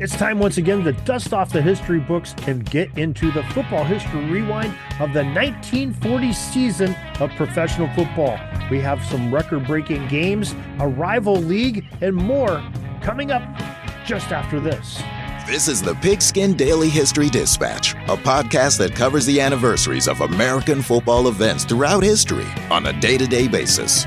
It's time once again to dust off the history books and get into the football history rewind of the 1940 season of professional football. We have some record breaking games, a rival league, and more coming up just after this. This is the Pigskin Daily History Dispatch, a podcast that covers the anniversaries of American football events throughout history on a day to day basis.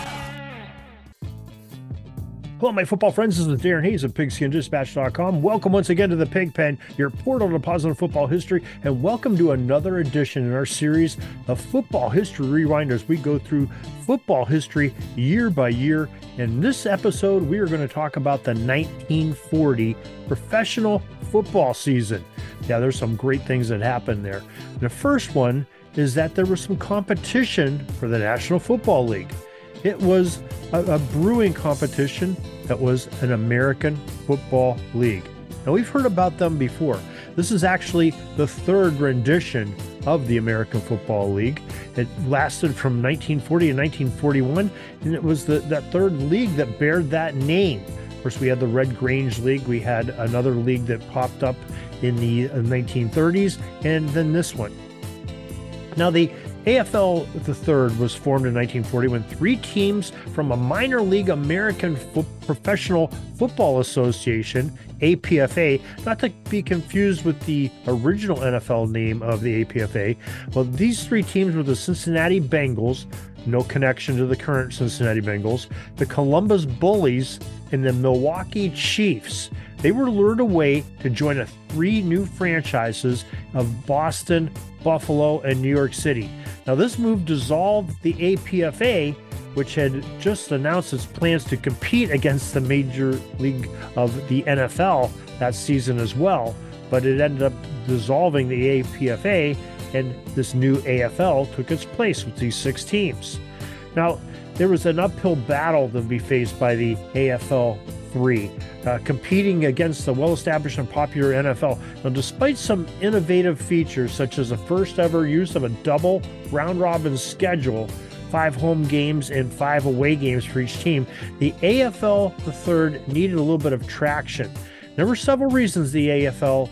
Hello, my football friends. This is Darren Hayes of PigskinDispatch.com. Welcome once again to the Pigpen, your portal to positive football history, and welcome to another edition in our series of Football History Rewind as we go through football history year by year. In this episode, we are going to talk about the 1940 professional football season. Yeah, there's some great things that happened there. The first one is that there was some competition for the National Football League. It was a, a brewing competition that was an American Football League. Now, we've heard about them before. This is actually the third rendition of the American Football League. It lasted from 1940 to 1941, and it was the, that third league that bared that name. Of course, we had the Red Grange League, we had another league that popped up in the uh, 1930s, and then this one. Now, the AFL III was formed in 1940 when three teams from a minor league American Fo- Professional Football Association, APFA, not to be confused with the original NFL name of the APFA. Well, these three teams were the Cincinnati Bengals, no connection to the current Cincinnati Bengals, the Columbus Bullies, and the Milwaukee Chiefs. They were lured away to join a three new franchises of Boston, Buffalo, and New York City. Now, this move dissolved the APFA, which had just announced its plans to compete against the Major League of the NFL that season as well. But it ended up dissolving the APFA, and this new AFL took its place with these six teams. Now, there was an uphill battle to be faced by the AFL 3, uh, competing against the well established and popular NFL. Now, despite some innovative features, such as the first ever use of a double round robin schedule, five home games and five away games for each team, the AFL the third needed a little bit of traction. There were several reasons the AFL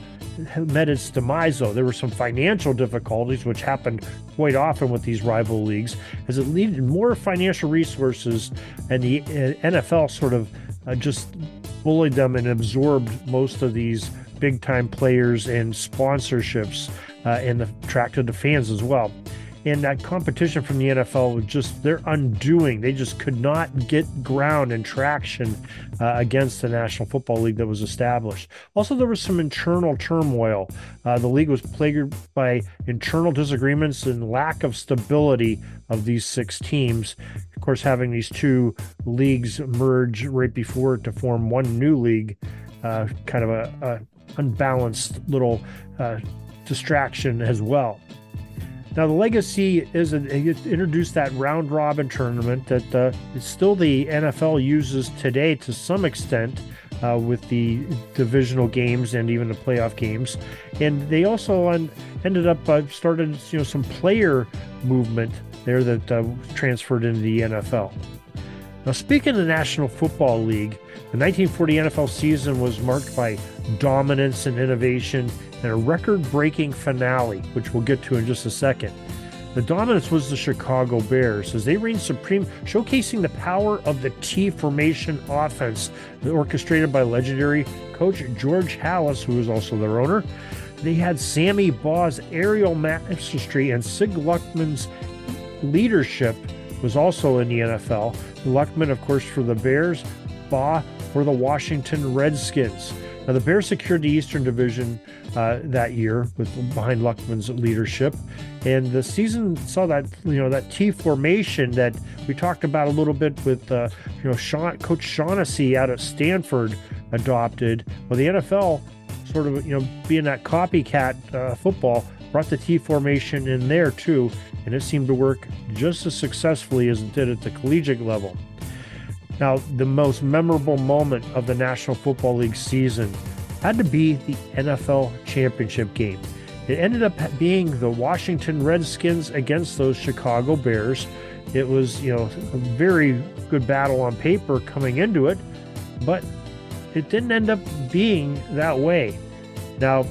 met its demise, though. There were some financial difficulties, which happened quite often with these rival leagues, as it needed more financial resources, and the uh, NFL sort of uh, just bullied them and absorbed most of these big time players and sponsorships uh, and attracted the fans as well. And that competition from the NFL was just their undoing. They just could not get ground and traction uh, against the National Football League that was established. Also, there was some internal turmoil. Uh, the league was plagued by internal disagreements and lack of stability of these six teams. Of course, having these two leagues merge right before to form one new league, uh, kind of a, a unbalanced little uh, distraction as well. Now, the legacy is it introduced that round robin tournament that uh, still the NFL uses today to some extent uh, with the divisional games and even the playoff games. And they also ended up uh, started you know some player movement there that uh, transferred into the NFL. Now, speaking of the National Football League, the 1940 NFL season was marked by dominance and innovation and a record breaking finale, which we'll get to in just a second. The dominance was the Chicago Bears as they reigned supreme, showcasing the power of the T formation offense, orchestrated by legendary coach George Halas, who was also their owner. They had Sammy Baugh's aerial mastery and Sid Luckman's leadership was also in the NFL. Luckman, of course, for the Bears, For the Washington Redskins. Now, the Bears secured the Eastern Division uh, that year with behind Luckman's leadership, and the season saw that you know that T formation that we talked about a little bit with uh, you know Sean, Coach Shaughnessy out at Stanford adopted. Well, the NFL sort of you know being that copycat uh, football brought the T formation in there too, and it seemed to work just as successfully as it did at the collegiate level. Now, the most memorable moment of the National Football League season had to be the NFL championship game. It ended up being the Washington Redskins against those Chicago Bears. It was, you know, a very good battle on paper coming into it, but it didn't end up being that way. Now,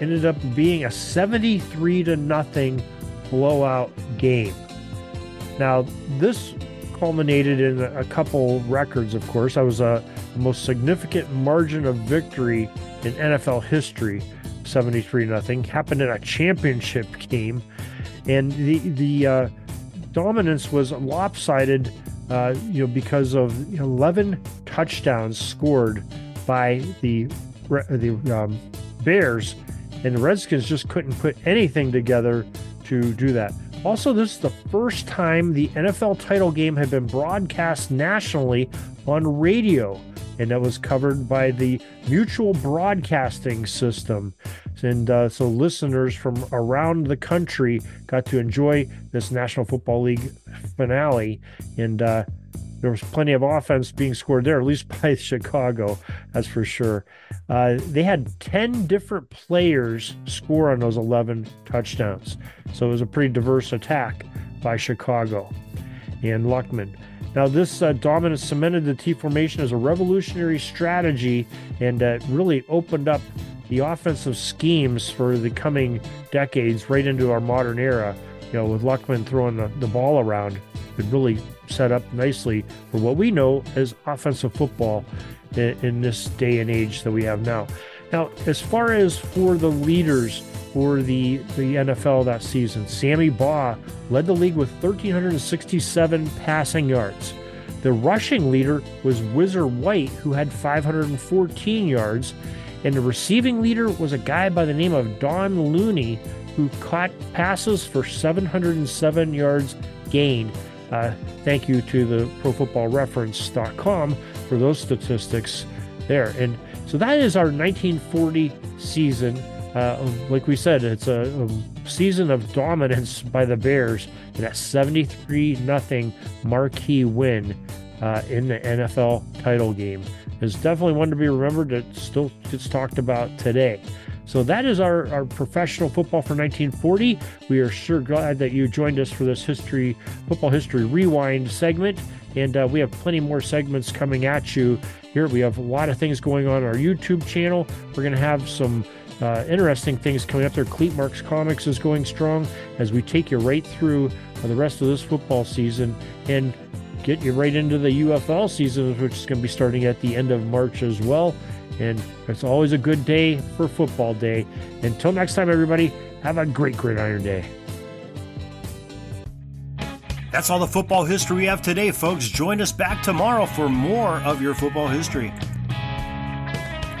ended up being a 73 to nothing blowout game. Now, this culminated in a couple records, of course. That was a the most significant margin of victory in NFL history, 73 nothing. Happened in a championship game, and the the uh, dominance was lopsided, uh, you know, because of 11 touchdowns scored by the the um, Bears, and the Redskins just couldn't put anything together to do that. Also, this is the first time the NFL title game had been broadcast nationally on radio, and that was covered by the Mutual Broadcasting System. And uh, so, listeners from around the country got to enjoy this National Football League finale. And uh, there was plenty of offense being scored there, at least by Chicago, that's for sure. Uh, they had 10 different players score on those 11 touchdowns. So it was a pretty diverse attack by Chicago and Luckman. Now, this uh, dominance cemented the T formation as a revolutionary strategy and uh, really opened up the offensive schemes for the coming decades right into our modern era. You know, with Luckman throwing the, the ball around, it really set up nicely for what we know as offensive football in, in this day and age that we have now. Now, as far as for the leaders for the, the NFL that season, Sammy Baugh led the league with 1,367 passing yards. The rushing leader was Whizzer White, who had 514 yards. And the receiving leader was a guy by the name of Don Looney, who caught passes for 707 yards gained uh, thank you to the profootballreference.com for those statistics there. And so that is our 1940 season. Uh, like we said, it's a, a, season of dominance by the Bears and that 73 nothing marquee win uh, in the NFL title game is definitely one to be remembered that still gets talked about today. So that is our, our professional football for 1940. We are sure glad that you joined us for this history, football history rewind segment. And uh, we have plenty more segments coming at you here. We have a lot of things going on, our YouTube channel. We're going to have some uh, interesting things coming up there. Cleat Marks Comics is going strong as we take you right through uh, the rest of this football season and get you right into the UFL season, which is going to be starting at the end of March as well. And it's always a good day for football day. Until next time, everybody, have a great Gridiron Day. That's all the football history we have today, folks. Join us back tomorrow for more of your football history.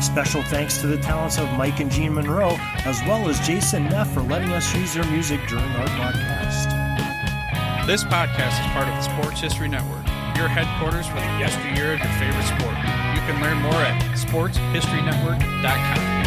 Special thanks to the talents of Mike and Jean Monroe, as well as Jason Neff for letting us use their music during our podcast. This podcast is part of the Sports History Network, your headquarters for the yesteryear of your favorite sport. You can learn more at sportshistorynetwork.com.